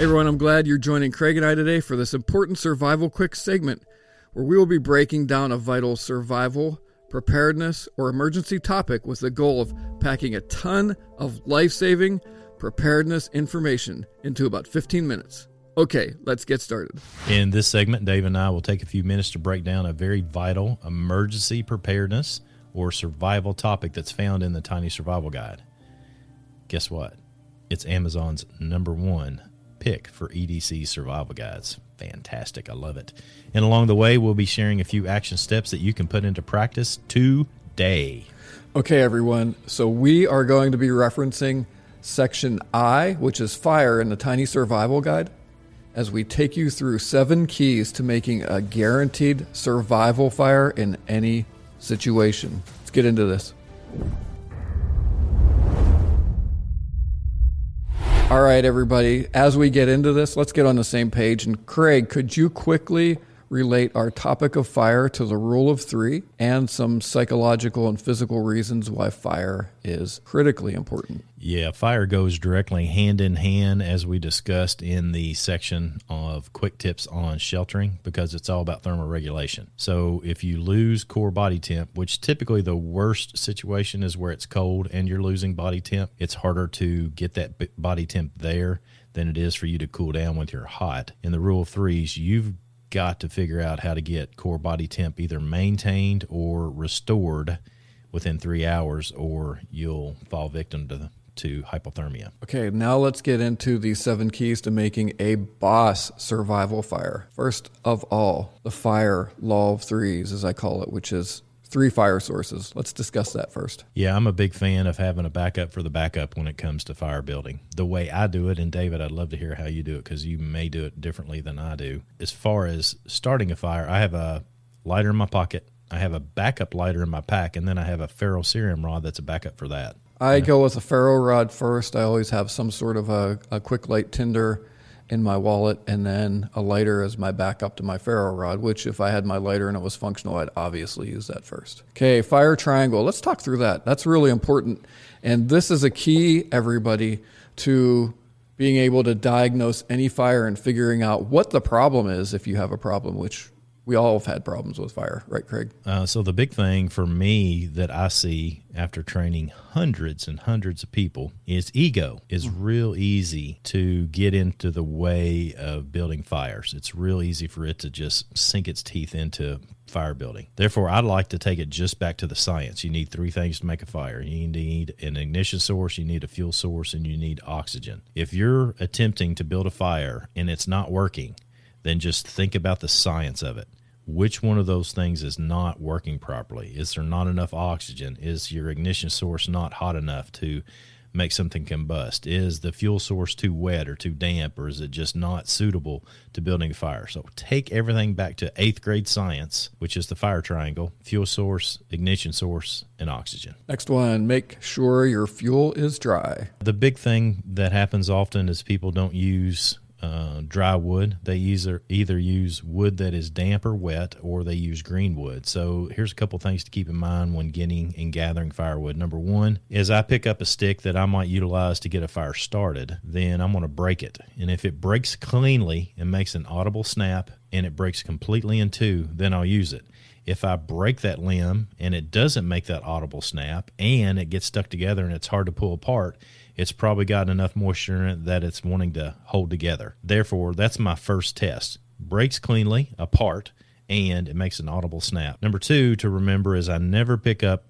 Hey everyone, I'm glad you're joining Craig and I today for this important survival quick segment where we will be breaking down a vital survival, preparedness, or emergency topic with the goal of packing a ton of life saving preparedness information into about 15 minutes. Okay, let's get started. In this segment, Dave and I will take a few minutes to break down a very vital emergency preparedness or survival topic that's found in the Tiny Survival Guide. Guess what? It's Amazon's number one pick for EDC survival guides. Fantastic. I love it. And along the way, we'll be sharing a few action steps that you can put into practice today. Okay, everyone. So we are going to be referencing section I, which is fire in the Tiny Survival Guide, as we take you through seven keys to making a guaranteed survival fire in any situation. Let's get into this. All right, everybody. As we get into this, let's get on the same page. And Craig, could you quickly relate our topic of fire to the rule of three and some psychological and physical reasons why fire is critically important. Yeah, fire goes directly hand in hand, as we discussed in the section of quick tips on sheltering, because it's all about thermal regulation. So, if you lose core body temp, which typically the worst situation is where it's cold and you're losing body temp, it's harder to get that body temp there than it is for you to cool down with your hot. In the rule of threes, you've got to figure out how to get core body temp either maintained or restored within three hours, or you'll fall victim to to hypothermia. Okay, now let's get into the seven keys to making a boss survival fire. First of all, the fire law of threes, as I call it, which is three fire sources. Let's discuss that first. Yeah, I'm a big fan of having a backup for the backup when it comes to fire building. The way I do it, and David, I'd love to hear how you do it because you may do it differently than I do. As far as starting a fire, I have a lighter in my pocket, I have a backup lighter in my pack, and then I have a ferrocerium rod that's a backup for that. I go with a ferro rod first. I always have some sort of a, a quick light tinder in my wallet and then a lighter as my backup to my ferro rod, which if I had my lighter and it was functional, I'd obviously use that first. Okay, fire triangle. Let's talk through that. That's really important. And this is a key, everybody, to being able to diagnose any fire and figuring out what the problem is if you have a problem, which we all have had problems with fire, right, Craig? Uh, so the big thing for me that I see after training hundreds and hundreds of people is ego is mm. real easy to get into the way of building fires. It's real easy for it to just sink its teeth into fire building. Therefore, I'd like to take it just back to the science. You need three things to make a fire. You need an ignition source, you need a fuel source, and you need oxygen. If you're attempting to build a fire and it's not working, then just think about the science of it which one of those things is not working properly? Is there not enough oxygen? Is your ignition source not hot enough to make something combust? Is the fuel source too wet or too damp, or is it just not suitable to building a fire? So take everything back to eighth grade science, which is the fire triangle fuel source, ignition source, and oxygen. Next one make sure your fuel is dry. The big thing that happens often is people don't use uh, dry wood. They either either use wood that is damp or wet, or they use green wood. So here's a couple things to keep in mind when getting and gathering firewood. Number one is I pick up a stick that I might utilize to get a fire started. Then I'm going to break it, and if it breaks cleanly and makes an audible snap, and it breaks completely in two, then I'll use it. If I break that limb and it doesn't make that audible snap, and it gets stuck together and it's hard to pull apart it's probably got enough moisture in it that it's wanting to hold together. Therefore, that's my first test. Breaks cleanly apart and it makes an audible snap. Number two to remember is I never pick up.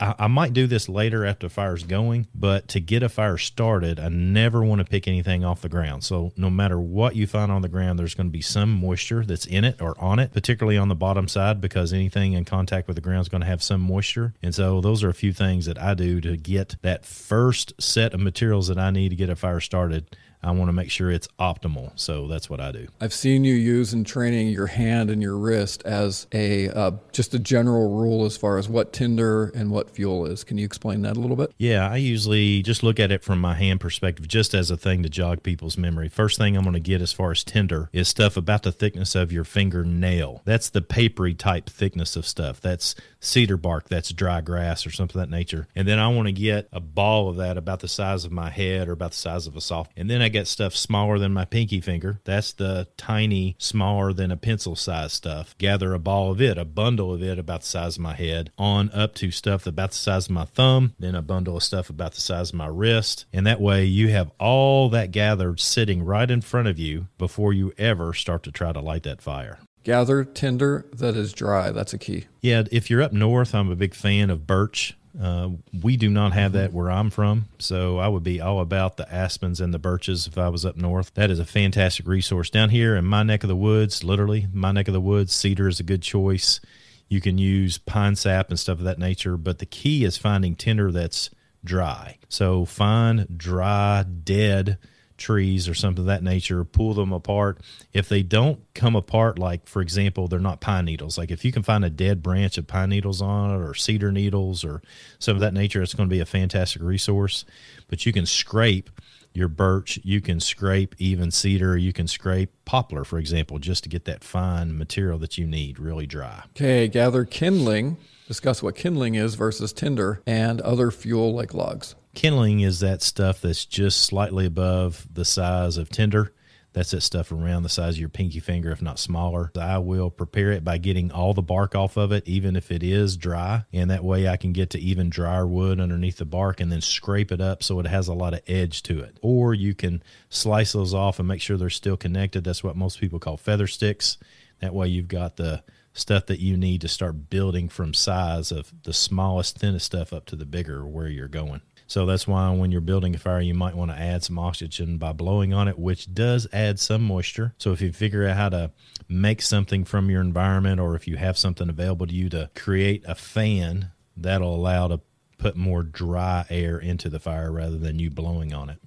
I, might do this later after the fire's going, but to get a fire started, I never want to pick anything off the ground. So no matter what you find on the ground, there's going to be some moisture that's in it or on it, particularly on the bottom side, because anything in contact with the ground is going to have some moisture. And so those are a few things that I do to get that first set of materials that I need to get a fire started I want to make sure it's optimal. So that's what I do. I've seen you use in training your hand and your wrist as a uh, just a general rule as far as what tinder and what fuel is. Can you explain that a little bit? Yeah, I usually just look at it from my hand perspective, just as a thing to jog people's memory. First thing I'm going to get as far as tinder is stuff about the thickness of your fingernail. That's the papery type thickness of stuff. That's cedar bark that's dry grass or something of that nature. And then I want to get a ball of that about the size of my head or about the size of a soft. And then I get stuff smaller than my pinky finger. That's the tiny, smaller than a pencil size stuff. Gather a ball of it, a bundle of it about the size of my head, on up to stuff about the size of my thumb, then a bundle of stuff about the size of my wrist. And that way you have all that gathered sitting right in front of you before you ever start to try to light that fire. Gather tinder that is dry. That's a key. Yeah, if you're up north, I'm a big fan of birch. Uh, we do not have that where I'm from, so I would be all about the aspens and the birches if I was up north. That is a fantastic resource. Down here in my neck of the woods, literally my neck of the woods, cedar is a good choice. You can use pine sap and stuff of that nature, but the key is finding tinder that's dry. So find dry, dead trees or something of that nature, pull them apart. If they don't come apart, like for example, they're not pine needles. Like if you can find a dead branch of pine needles on it or cedar needles or some of that nature, it's going to be a fantastic resource. But you can scrape your birch, you can scrape even cedar, you can scrape poplar, for example, just to get that fine material that you need really dry. Okay, gather kindling. Discuss what kindling is versus tinder and other fuel like logs. Kindling is that stuff that's just slightly above the size of tinder. That's that stuff around the size of your pinky finger, if not smaller. I will prepare it by getting all the bark off of it, even if it is dry. And that way I can get to even drier wood underneath the bark and then scrape it up so it has a lot of edge to it. Or you can slice those off and make sure they're still connected. That's what most people call feather sticks. That way you've got the stuff that you need to start building from size of the smallest, thinnest stuff up to the bigger where you're going. So that's why when you're building a fire, you might want to add some oxygen by blowing on it, which does add some moisture. So if you figure out how to make something from your environment, or if you have something available to you to create a fan, that'll allow to put more dry air into the fire rather than you blowing on it.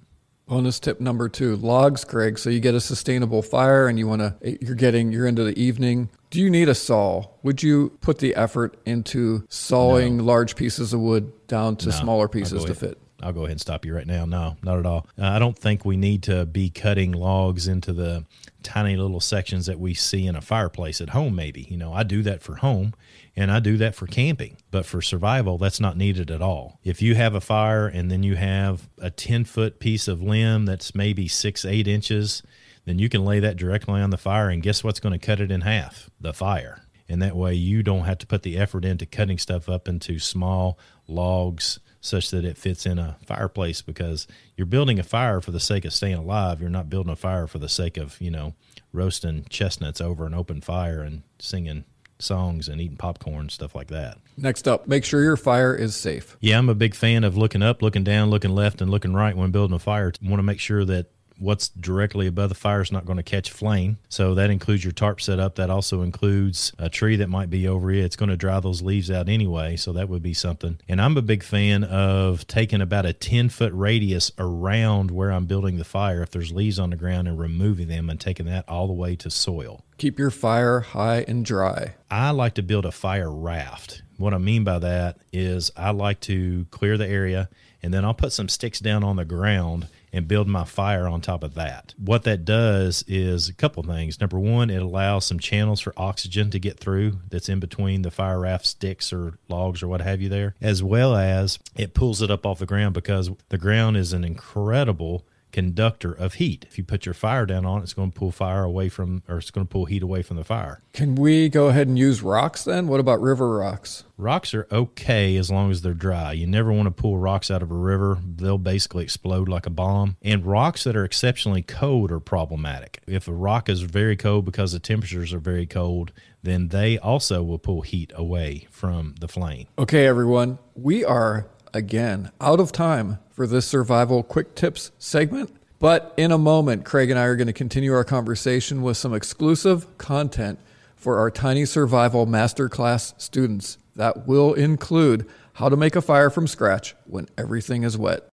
Bonus tip number two: logs, Craig. So you get a sustainable fire, and you want to. You're getting. You're into the evening. Do you need a saw? Would you put the effort into sawing No. large pieces of wood down to No, smaller pieces to fit? I'll go ahead and stop you right now. No, not at all. Uh, I don't think we need to be cutting logs into the tiny little sections that we see in a fireplace at home, maybe. You know, I do that for home and I do that for camping, but for survival, that's not needed at all. If you have a fire and then you have a 10 foot piece of limb that's maybe six, eight inches, then you can lay that directly on the fire and guess what's going to cut it in half? The fire. And that way you don't have to put the effort into cutting stuff up into small logs such that it fits in a fireplace because you're building a fire for the sake of staying alive. You're not building a fire for the sake of, you know, roasting chestnuts over an open fire and singing songs and eating popcorn, stuff like that. Next up, make sure your fire is safe. Yeah, I'm a big fan of looking up, looking down, looking left, and looking right when building a fire. want to make sure that what's directly above the fire is not going to catch flame. So that includes your tarp setup. That also includes a tree that might be over you. It's going to dry those leaves out anyway. So that would be something. And I'm a big fan of taking about a 10 foot radius around where I'm building the fire if there's leaves on the ground and removing them and taking that all the way to soil. Keep your fire high and dry. I like to build a fire raft. What I mean by that is I like to clear the area and then I'll put some sticks down on the ground and build my fire on top of that. What that does is a couple things. Number one, it allows some channels for oxygen to get through that's in between the fire raft sticks or logs or what have you there, as well as it pulls it up off the ground because the ground is an incredible conductor of heat. If you put your fire down on it, it's going to pull fire away from, or it's going to pull heat away from the fire. Can we go ahead and use rocks then? What about river rocks? Rocks are okay as long as they're dry. You never want to pull rocks out of a river. They'll basically explode like a bomb. And rocks that are exceptionally cold are problematic. If a rock is very cold because the temperatures are very cold, then they also will pull heat away from the flame. Okay, everyone, we are again out of time for this survival quick tips segment. But in a moment, Craig and I are going to continue our conversation with some exclusive content for our Tiny Survival Masterclass students that will include how to make a fire from scratch when everything is wet.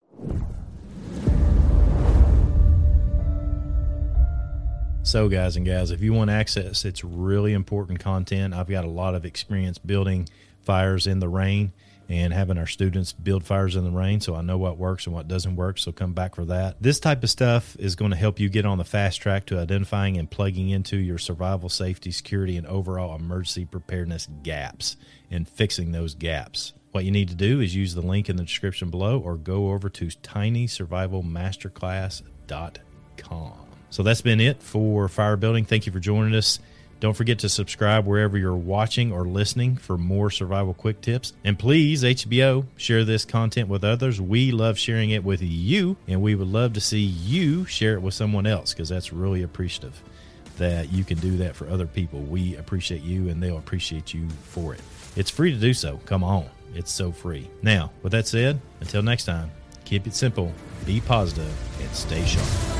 So, guys and gals, if you want access, it's really important content. I've got a lot of experience building fires in the rain. And having our students build fires in the rain so I know what works and what doesn't work. So come back for that. This type of stuff is going to help you get on the fast track to identifying and plugging into your survival, safety, security, and overall emergency preparedness gaps and fixing those gaps. What you need to do is use the link in the description below or go over to tinysurvivalmasterclass.com. So that's been it for fire building. Thank you for joining us. Don't forget to subscribe wherever you're watching or listening for more survival quick tips. And please, HBO, share this content with others. We love sharing it with you, and we would love to see you share it with someone else because that's really appreciative that you can do that for other people. We appreciate you, and they'll appreciate you for it. It's free to do so. Come on, it's so free. Now, with that said, until next time, keep it simple, be positive, and stay sharp.